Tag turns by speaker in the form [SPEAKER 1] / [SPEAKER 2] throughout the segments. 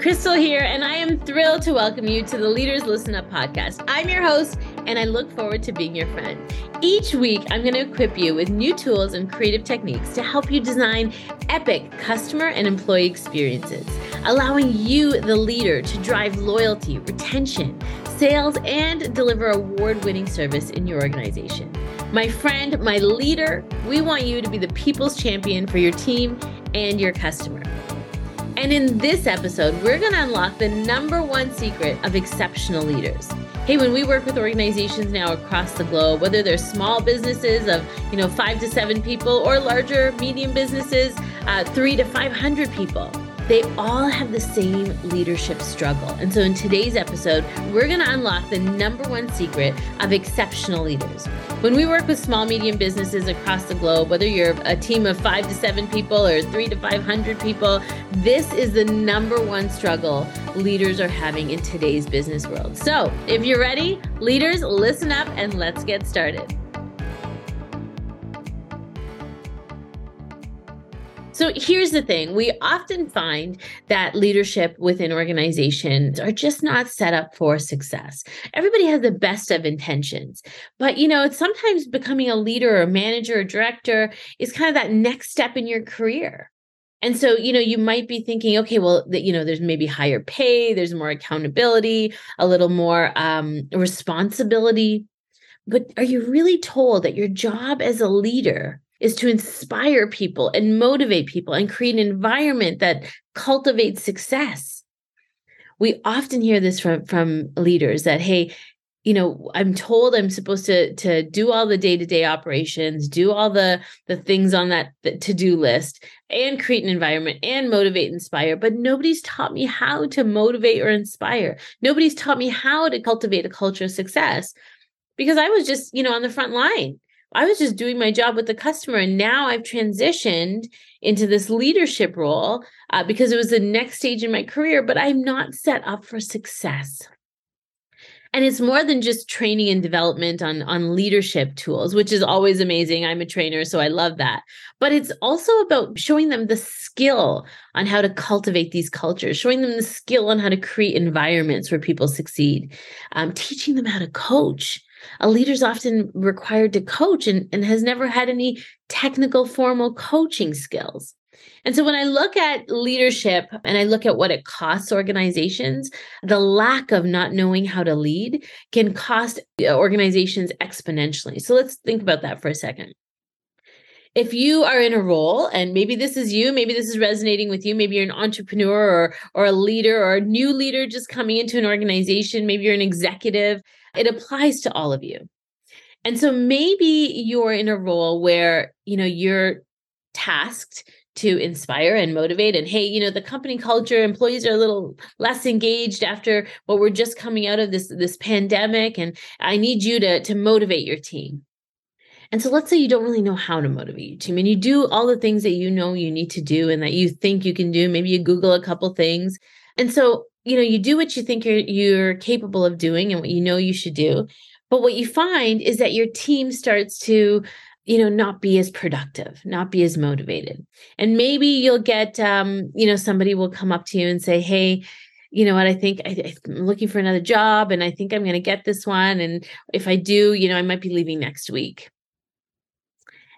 [SPEAKER 1] Crystal here, and I am thrilled to welcome you to the Leaders Listen Up podcast. I'm your host, and I look forward to being your friend. Each week, I'm going to equip you with new tools and creative techniques to help you design epic customer and employee experiences, allowing you, the leader, to drive loyalty, retention, sales, and deliver award winning service in your organization. My friend, my leader, we want you to be the people's champion for your team and your customer. And in this episode, we're going to unlock the number one secret of exceptional leaders. Hey, when we work with organizations now across the globe, whether they're small businesses of, you know, 5 to 7 people or larger medium businesses, uh, 3 to 500 people, they all have the same leadership struggle. And so in today's episode, we're going to unlock the number one secret of exceptional leaders. When we work with small, medium businesses across the globe, whether you're a team of five to seven people or three to 500 people, this is the number one struggle leaders are having in today's business world. So if you're ready, leaders, listen up and let's get started. So here's the thing we often find that leadership within organizations are just not set up for success. Everybody has the best of intentions, but you know, it's sometimes becoming a leader or manager or director is kind of that next step in your career. And so, you know, you might be thinking, okay, well, you know, there's maybe higher pay, there's more accountability, a little more um, responsibility. But are you really told that your job as a leader is to inspire people and motivate people and create an environment that cultivates success. We often hear this from from leaders that hey, you know, I'm told I'm supposed to to do all the day-to-day operations, do all the the things on that to-do list and create an environment and motivate inspire, but nobody's taught me how to motivate or inspire. Nobody's taught me how to cultivate a culture of success because I was just, you know, on the front line I was just doing my job with the customer. And now I've transitioned into this leadership role uh, because it was the next stage in my career, but I'm not set up for success. And it's more than just training and development on, on leadership tools, which is always amazing. I'm a trainer, so I love that. But it's also about showing them the skill on how to cultivate these cultures, showing them the skill on how to create environments where people succeed, um, teaching them how to coach a leader's often required to coach and, and has never had any technical formal coaching skills. And so when I look at leadership and I look at what it costs organizations, the lack of not knowing how to lead can cost uh, organizations exponentially. So let's think about that for a second. If you are in a role and maybe this is you, maybe this is resonating with you, maybe you're an entrepreneur or or a leader or a new leader just coming into an organization, maybe you're an executive it applies to all of you. And so maybe you're in a role where, you know, you're tasked to inspire and motivate and hey you know the company culture employees are a little less engaged after what we're just coming out of this this pandemic and i need you to to motivate your team and so let's say you don't really know how to motivate your team and you do all the things that you know you need to do and that you think you can do. Maybe you google a couple things. And so you know you do what you think you're you're capable of doing and what you know you should do. But what you find is that your team starts to you know not be as productive not be as motivated. And maybe you'll get um you know somebody will come up to you and say hey you know what? I think I, i'm looking for another job and i think i'm going to get this one. And if i do you know i might be leaving next week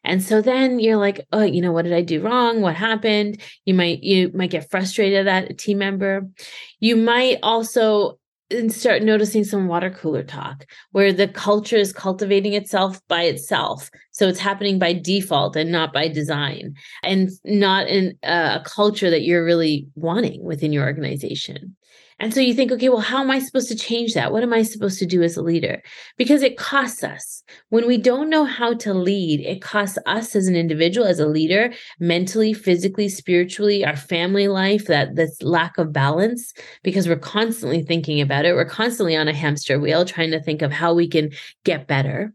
[SPEAKER 1] and so then you're like, oh, you know, what did I do wrong? What happened? You might you might get frustrated at a team member. You might also eh, start noticing some water cooler talk where the culture is cultivating itself by itself. So it's happening by default and not by design and not in uh, a culture that you're really wanting within your organization. And so you think, okay, well, how am I supposed to change that? What am I supposed to do as a leader? Because it costs us. When we don't know how to lead, it costs us as an individual, as a leader, mentally, physically, spiritually, our family life, that this lack of balance, because we're constantly thinking about it. We're constantly on a hamster wheel trying to think of how we can get better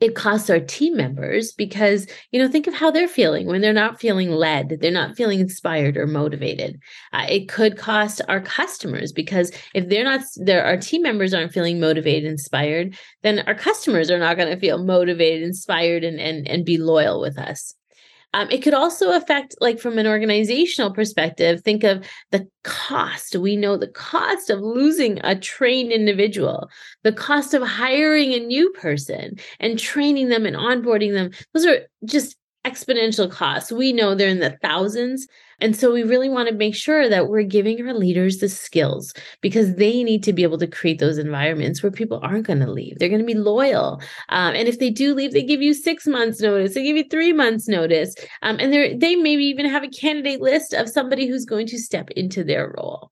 [SPEAKER 1] it costs our team members because you know think of how they're feeling. When they're not feeling led they're not feeling inspired or motivated. Uh, it could cost our customers because if they're not there our team members aren't feeling motivated inspired then our customers are not going to feel motivated inspired and, and and be loyal with us Um, it could also affect, like from an organizational perspective, think of the cost. We know the cost of losing a trained individual, the cost of hiring a new person and training them and onboarding them. Those are just exponential costs. We know they're in the thousands. And so we really want to make sure that we're giving our leaders the skills because they need to be able to create those environments where people aren't going to leave. They're going to be loyal. Um, and if they do leave, they give you six months notice, they give you three months notice. Um, and they they maybe even have a candidate list of somebody who's going to step into their role.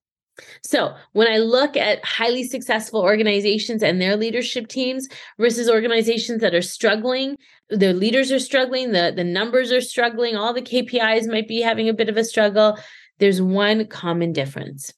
[SPEAKER 1] So, when I look at highly successful organizations and their leadership teams versus organizations that are struggling, their leaders are struggling, the, the numbers are struggling, all the KPIs might be having a bit of a struggle, there's one common difference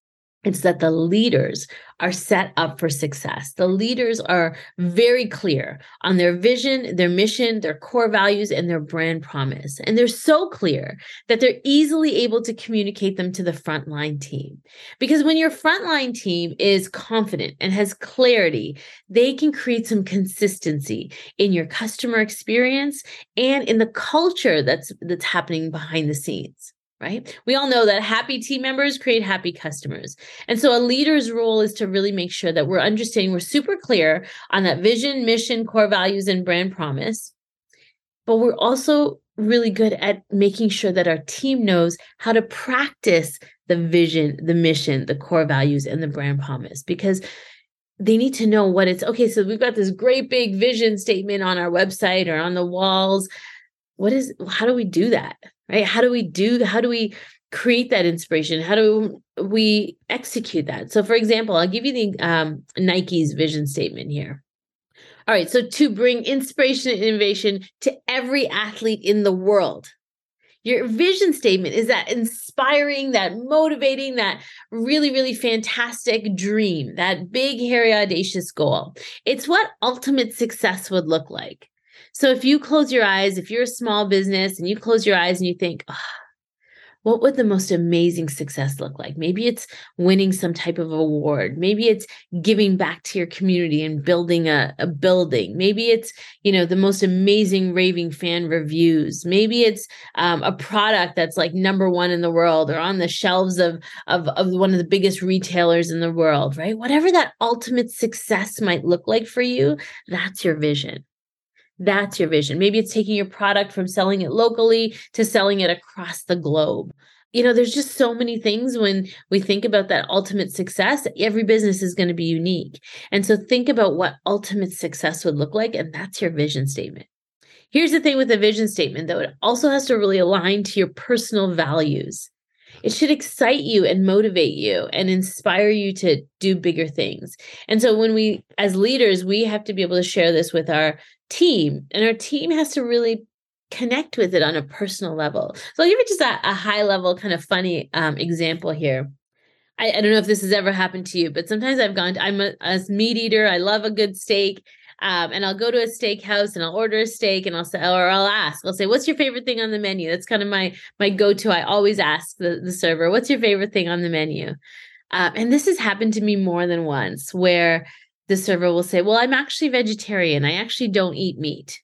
[SPEAKER 1] it's that the leaders are set up for success. The leaders are very clear on their vision, their mission, their core values, and their brand promise. And they're so clear that they're easily able to communicate them to the frontline team. Because when your frontline team is confident and has clarity, they can create some consistency in your customer experience and in the culture that's that's happening behind the scenes right? We all know that happy team members create happy customers. And so a leader's role is to really make sure that we're understanding, we're super clear on that vision, mission, core values, and brand promise. But we're also really good at making sure that our team knows how to practice the vision, the mission, the core values, and the brand promise because they need to know what it's okay. So we've got this great big vision statement on our website or on the walls. What is, how do we do that? Right? How do we do how do we create that inspiration? How do we execute that? So for example i'll give you the um, nike's vision statement here. All right so to bring inspiration and innovation to every athlete in the world. Your vision statement is that inspiring that motivating that really really fantastic dream that big hairy audacious goal. It's what ultimate success would look like so if you close your eyes, if you're a small business and you close your eyes and you think, oh, what would the most amazing success look like? Maybe it's winning some type of award. Maybe it's giving back to your community and building a, a building. Maybe it's, you know, the most amazing raving fan reviews. Maybe it's um, a product that's like number one in the world or on the shelves of, of, of one of the biggest retailers in the world, right? Whatever that ultimate success might look like for you, that's your vision. That's your vision. Maybe it's taking your product from selling it locally to selling it across the globe. You know, there's just so many things when we think about that ultimate success. Every business is going to be unique. And so think about what ultimate success would look like. And that's your vision statement. Here's the thing with a vision statement, though, it also has to really align to your personal values. It should excite you and motivate you and inspire you to do bigger things. And so, when we, as leaders, we have to be able to share this with our team, and our team has to really connect with it on a personal level. So I'll give you just a, a high level, kind of funny um, example here. I, I, don't know if this has ever happened to you, but sometimes I've gone. To, I'm a, a, meat eater. I love a good steak, um, and I'll go to a steakhouse and I'll order a steak, and I'll say, or I'll ask. I'll say, "What's your favorite thing on the menu?" That's kind of my my go to. I always ask the the server, "What's your favorite thing on the menu?" Um, and this has happened to me more than once, where the server will say, Well, I'm actually vegetarian. I actually don't eat meat.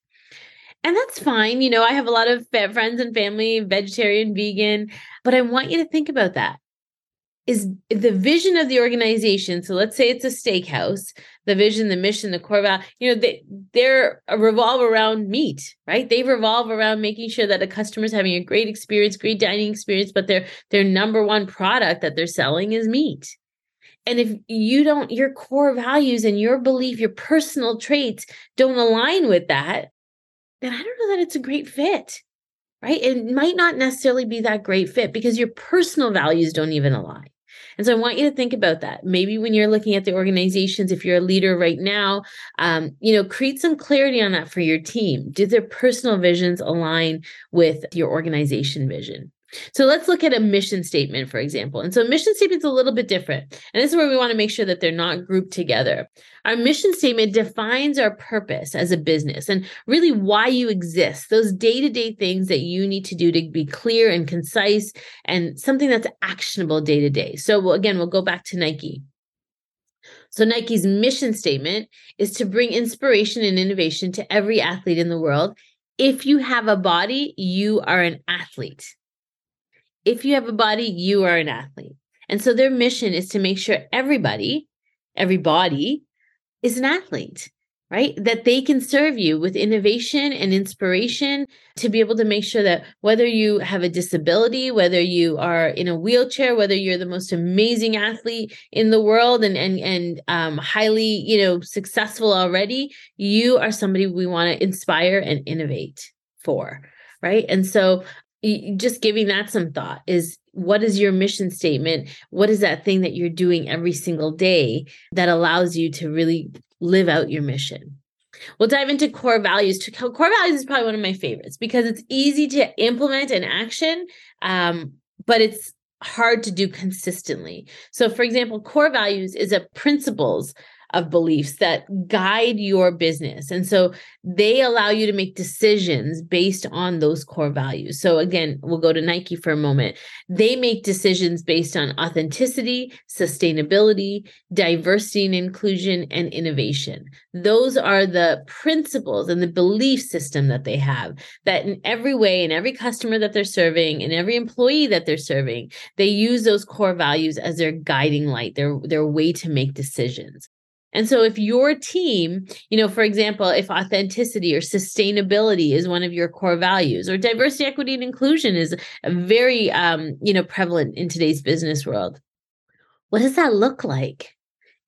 [SPEAKER 1] And that's fine. You know, I have a lot of friends and family, vegetarian, vegan, but I want you to think about that. Is the vision of the organization, so let's say it's a steakhouse, the vision, the mission, the core value, you know, they they're uh, revolve around meat, right? They revolve around making sure that the customer's having a great experience, great dining experience, but their their number one product that they're selling is meat. And if you don't, your core values and your belief, your personal traits don't align with that, then I don't know that it's a great fit, right? It might not necessarily be that great fit because your personal values don't even align. And so I want you to think about that. Maybe when you're looking at the organizations, if you're a leader right now, um, you know, create some clarity on that for your team. Do their personal visions align with your organization vision? So let's look at a mission statement, for example. And so mission statement is a little bit different. And this is where we want to make sure that they're not grouped together. Our mission statement defines our purpose as a business and really why you exist, those day to day things that you need to do to be clear and concise and something that's actionable day to day. So, again, we'll go back to Nike. So, Nike's mission statement is to bring inspiration and innovation to every athlete in the world if you have a body, you are an athlete. If you have a body, you are an athlete. And so their mission is to make sure everybody, everybody is an athlete right? That they can serve you with innovation and inspiration to be able to make sure that whether you have a disability, whether you are in a wheelchair, whether you're the most amazing athlete in the world and and and um, highly you know successful already, you are somebody we want to inspire and innovate for, right? And so just giving that some thought is what is your mission statement what is that thing that you're doing every single day that allows you to really live out your mission. We'll dive into core values. Core values is probably one of my favorites because it's easy to implement and action, um, but it's hard to do consistently. So, for example, core values is a principles of beliefs that guide your business. And so they allow you to make decisions based on those core values. So, again, we'll go to Nike for a moment. They make decisions based on authenticity, sustainability, diversity and inclusion, and innovation. Those are the principles and the belief system that they have that in every way, in every customer that they're serving, in every employee that they're serving, they use those core values as their guiding light, their, their way to make decisions. And so if your team, you know, for example, if authenticity or sustainability is one of your core values or diversity, equity and inclusion is very um, you know, prevalent in today's business world. What does that look like?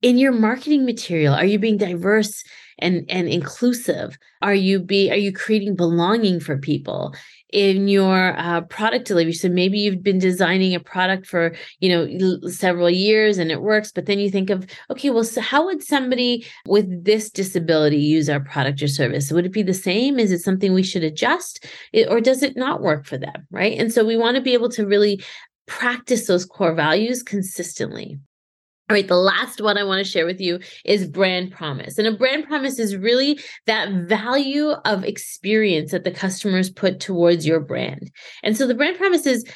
[SPEAKER 1] In your marketing material, are you being diverse and and inclusive? Are you be are you creating belonging for people? In your uh, product delivery. So maybe you've been designing a product for you know several years and it works but then you think of okay well so how would somebody with this disability use our product or service? Would it be the same? Is it something we should adjust? It, or does it not work for them right? And so we want to be able to really practice those core values consistently all right, the last one I want to share with you is brand promise. And a brand promise is really that value of experience that the customers put towards your brand. And so the brand promise is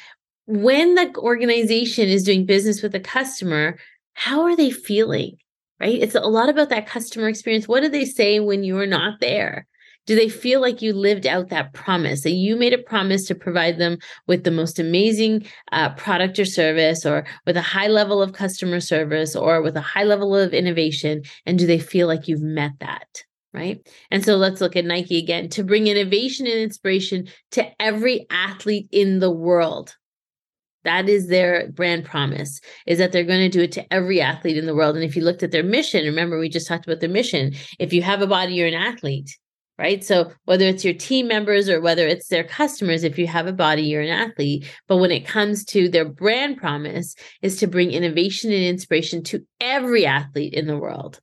[SPEAKER 1] when the organization is doing business with a customer, how are they feeling? Right? It's a lot about that customer experience. What do they say when you're not there? Do they feel like you lived out that promise that you made a promise to provide them with the most amazing uh, product or service, or with a high level of customer service, or with a high level of innovation? And do they feel like you've met that? Right. And so let's look at Nike again to bring innovation and inspiration to every athlete in the world. That is their brand promise is that they're going to do it to every athlete in the world. And if you looked at their mission, remember we just talked about their mission. If you have a body, you're an athlete right? So whether it's your team members or whether it's their customers, if you have a body, you're an athlete. But when it comes to their brand promise, is to bring innovation and inspiration to every athlete in the world.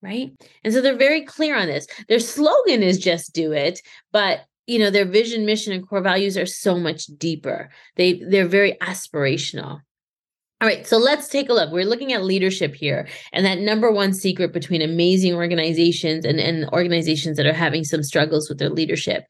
[SPEAKER 1] Right. And so they're very clear on this. Their slogan is just do it, but you know, their vision, mission, and core values are so much deeper. They they're very aspirational. All right, so let's take a look. We're looking at leadership here, and that number one secret between amazing organizations and, and organizations that are having some struggles with their leadership.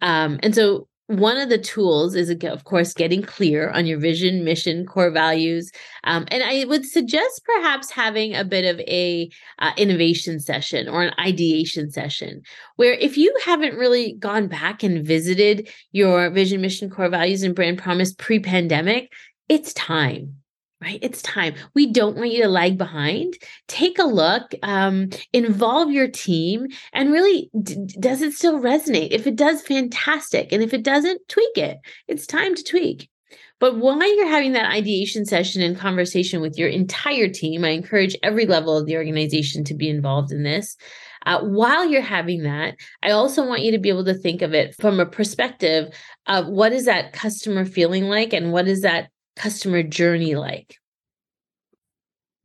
[SPEAKER 1] Um, and so, one of the tools is, of course, getting clear on your vision, mission, core values. Um, and I would suggest perhaps having a bit of a uh, innovation session or an ideation session, where if you haven't really gone back and visited your vision, mission, core values, and brand promise pre-pandemic, it's time right? It's time. We don't want you to lag behind. Take a look, um, involve your team, and really, d- does it still resonate? If it does, fantastic. And if it doesn't, tweak it. It's time to tweak. But while you're having that ideation session and conversation with your entire team, I encourage every level of the organization to be involved in this. Uh, while you're having that, I also want you to be able to think of it from a perspective of what is that customer feeling like and what is that customer journey like?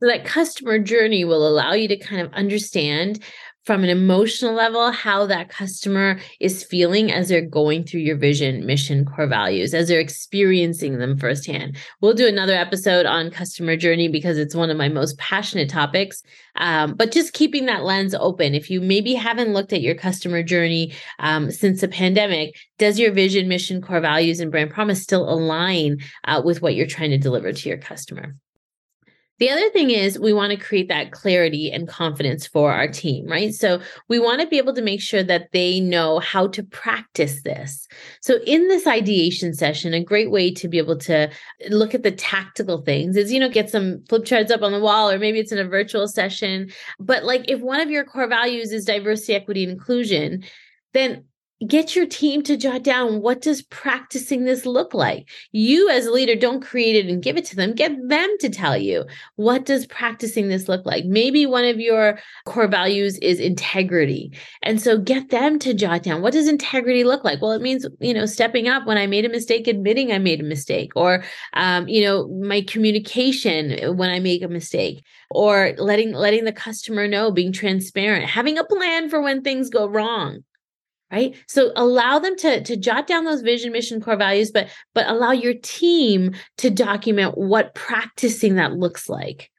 [SPEAKER 1] So that customer journey will allow you to kind of understand from an emotional level how that customer is feeling as they're going through your vision, mission, core values, as they're experiencing them firsthand. We'll do another episode on customer journey because it's one of my most passionate topics. Um, but just keeping that lens open. If you maybe haven't looked at your customer journey um, since the pandemic, does your vision, mission, core values, and brand promise still align uh, with what you're trying to deliver to your customer? The other thing is we want to create that clarity and confidence for our team, right? So we want to be able to make sure that they know how to practice this. So in this ideation session, a great way to be able to look at the tactical things is, you know, get some flip charts up on the wall, or maybe it's in a virtual session. But like if one of your core values is diversity, equity, and inclusion, then get your team to jot down what does practicing this look like? You as a leader don't create it and give it to them. Get them to tell you what does practicing this look like? Maybe one of your core values is integrity. And so get them to jot down what does integrity look like? Well it means you know stepping up when i made a mistake admitting i made a mistake or um, you know my communication when i make a mistake or letting letting the customer know being transparent having a plan for when things go wrong right? So allow them to to jot down those vision mission core values but but allow your team to document what practicing that looks like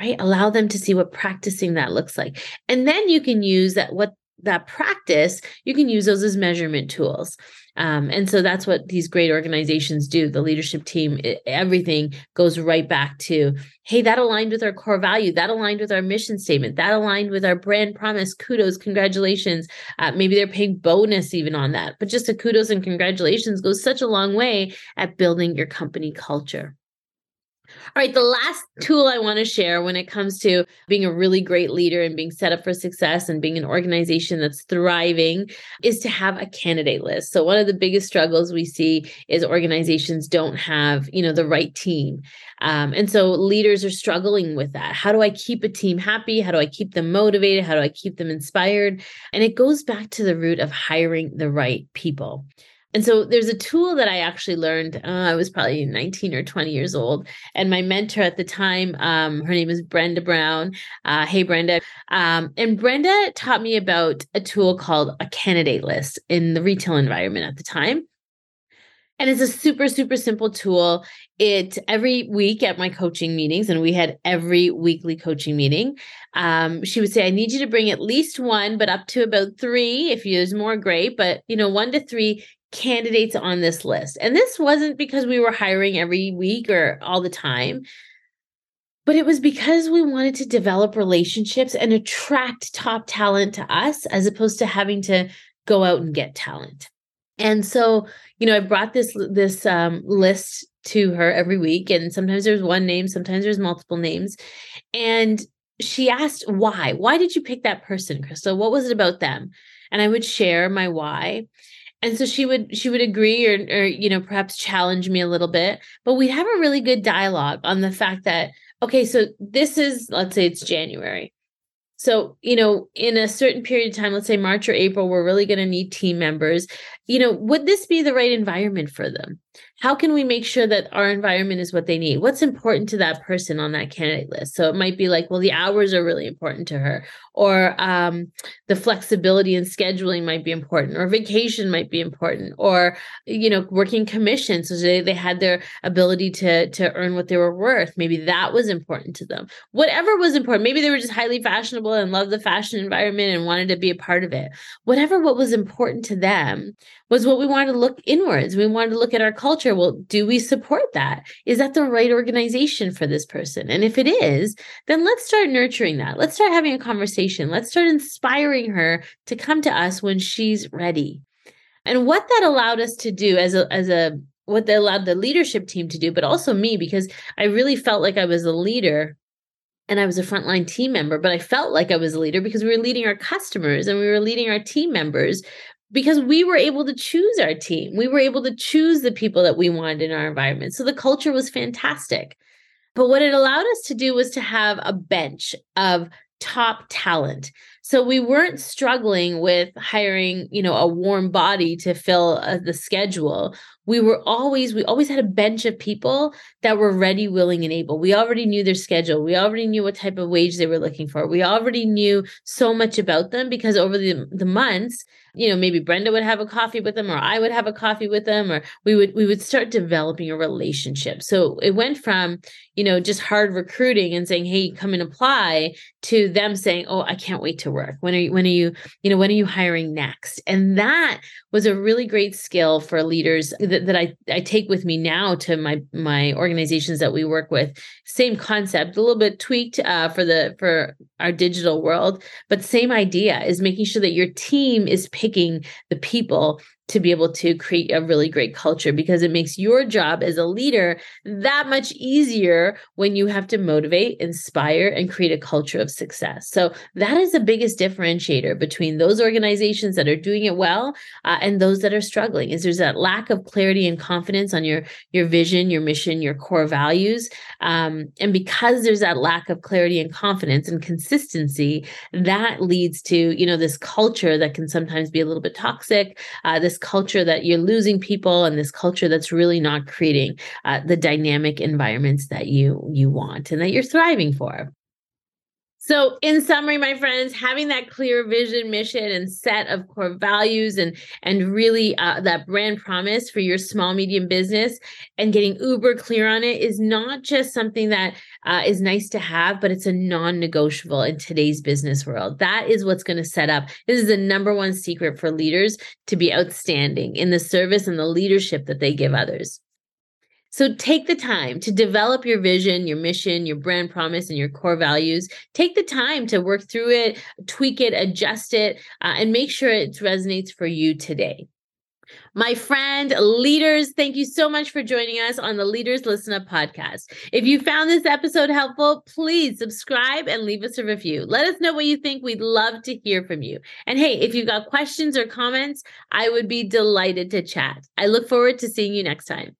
[SPEAKER 1] right? Allow them to see what practicing that looks like. And then you can use that what that practice, you can use those as measurement tools. Um, and so that's what these great organizations do. The leadership team, it, everything goes right back to, hey, that aligned with our core value, that aligned with our mission statement, that aligned with our brand promise. Kudos, congratulations. Uh, maybe they're paying bonus even on that, but just a kudos and congratulations goes such a long way at building your company culture. All right, the last tool I want to share when it comes to being a really great leader and being set up for success and being an organization that's thriving is to have a candidate list. So one of the biggest struggles we see is organizations don't have, you know, the right team. Um, and so leaders are struggling with that. How do I keep a team happy? How do I keep them motivated? How do I keep them inspired? And it goes back to the root of hiring the right people. And so there's a tool that I actually learned. Uh, I was probably 19 or 20 years old. And my mentor at the time, um, her name is Brenda Brown. Uh, hey, Brenda. Um, and Brenda taught me about a tool called a candidate list in the retail environment at the time. And it's a super, super simple tool. It every week at my coaching meetings, and we had every weekly coaching meeting. Um, she would say, I need you to bring at least one, but up to about three. If you, there's more, great. But you know, one to three candidates on this list. And this wasn't because we were hiring every week or all the time, but it was because we wanted to develop relationships and attract top talent to us as opposed to having to go out and get talent. And so, you know, I brought this this um, list to her every week and sometimes there's one name, sometimes there's multiple names. And she asked why? Why did you pick that person, Crystal? What was it about them? And I would share my why and so she would she would agree or or you know perhaps challenge me a little bit but we'd have a really good dialogue on the fact that okay so this is let's say it's january. So you know in a certain period of time let's say march or april we're really going to need team members. You know would this be the right environment for them how can we make sure that our environment is what they need what's important to that person on that candidate list so it might be like well the hours are really important to her or um, the flexibility and scheduling might be important or vacation might be important or you know working commission so they, they had their ability to to earn what they were worth maybe that was important to them whatever was important maybe they were just highly fashionable and loved the fashion environment and wanted to be a part of it whatever what was important to them was what we wanted to look inwards. We wanted to look at our culture. Well, do we support that? Is that the right organization for this person? And if it is, then let's start nurturing that. Let's start having a conversation. Let's start inspiring her to come to us when she's ready. And what that allowed us to do as a as a what they allowed the leadership team to do, but also me, because I really felt like I was a leader and I was a frontline team member, but I felt like I was a leader because we were leading our customers and we were leading our team members because we were able to choose our team. We were able to choose the people that we wanted in our environment. So the culture was fantastic. But what it allowed us to do was to have a bench of top talent. So we weren't struggling with hiring, you know, a warm body to fill uh, the schedule. We were always we always had a bench of people that were ready, willing and able. We already knew their schedule. We already knew what type of wage they were looking for. We already knew so much about them because over the the months you know maybe brenda would have a coffee with them or i would have a coffee with them or we would we would start developing a relationship so it went from you know just hard recruiting and saying hey come and apply to them saying oh i can't wait to work when are you when are you you know when are you hiring next and that was a really great skill for leaders that, that I, I take with me now to my my organizations that we work with. Same concept a little bit tweaked uh, for the for our digital world but same idea is making sure that your team is picking the people to be able to create a really great culture because it makes your job as a leader that much easier when you have to motivate, inspire, and create a culture of success. So that is the biggest differentiator between those organizations that are doing it well uh, and those that are struggling. Is there's that lack of clarity and confidence on your your vision, your mission, your core values, um, and because there's that lack of clarity and confidence and consistency, that leads to you know this culture that can sometimes be a little bit toxic. Uh, culture that you're losing people and this culture that's really not creating uh, the dynamic environments that you you want and that you're thriving for so, in summary, my friends, having that clear vision, mission, and set of core values, and and really uh, that brand promise for your small medium business, and getting uber clear on it is not just something that uh, is nice to have, but it's a non-negotiable in today's business world. That is what's going to set up. This is the number one secret for leaders to be outstanding in the service and the leadership that they give others. So take the time to develop your vision, your mission, your brand promise, and your core values. Take the time to work through it, tweak it, adjust it, uh, and make sure it resonates for you today. My friend, leaders, thank you so much for joining us on the Leaders Listen Up podcast. If you found this episode helpful, please subscribe and leave us a review. Let us know what you think. We'd love to hear from you. And hey, if you've got questions or comments, I would be delighted to chat. I look forward to seeing you next time.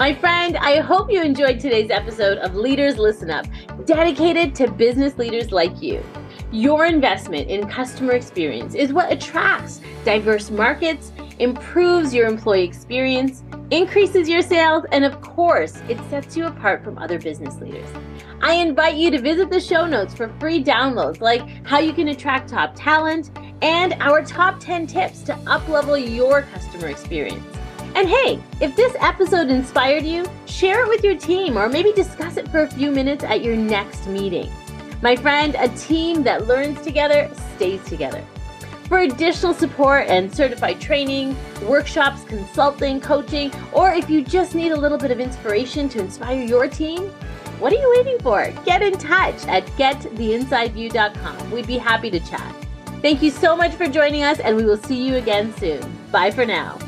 [SPEAKER 1] My friend, I hope you enjoyed today's episode of Leaders Listen Up, dedicated to business leaders like you. Your investment in customer experience is what attracts diverse markets, improves your employee experience, increases your sales, and of course, it sets you apart from other business leaders. I invite you to visit the show notes for free downloads like how you can attract top talent and our top 10 tips to uplevel your customer experience. And hey, if this episode inspired you, share it with your team or maybe discuss it for a few minutes at your next meeting. My friend, a team that learns together stays together. For additional support and certified training, workshops, consulting, coaching, or if you just need a little bit of inspiration to inspire your team, what are you waiting for? Get in touch at gettheinsideview.com. We'd be happy to chat. Thank you so much for joining us, and we will see you again soon. Bye for now.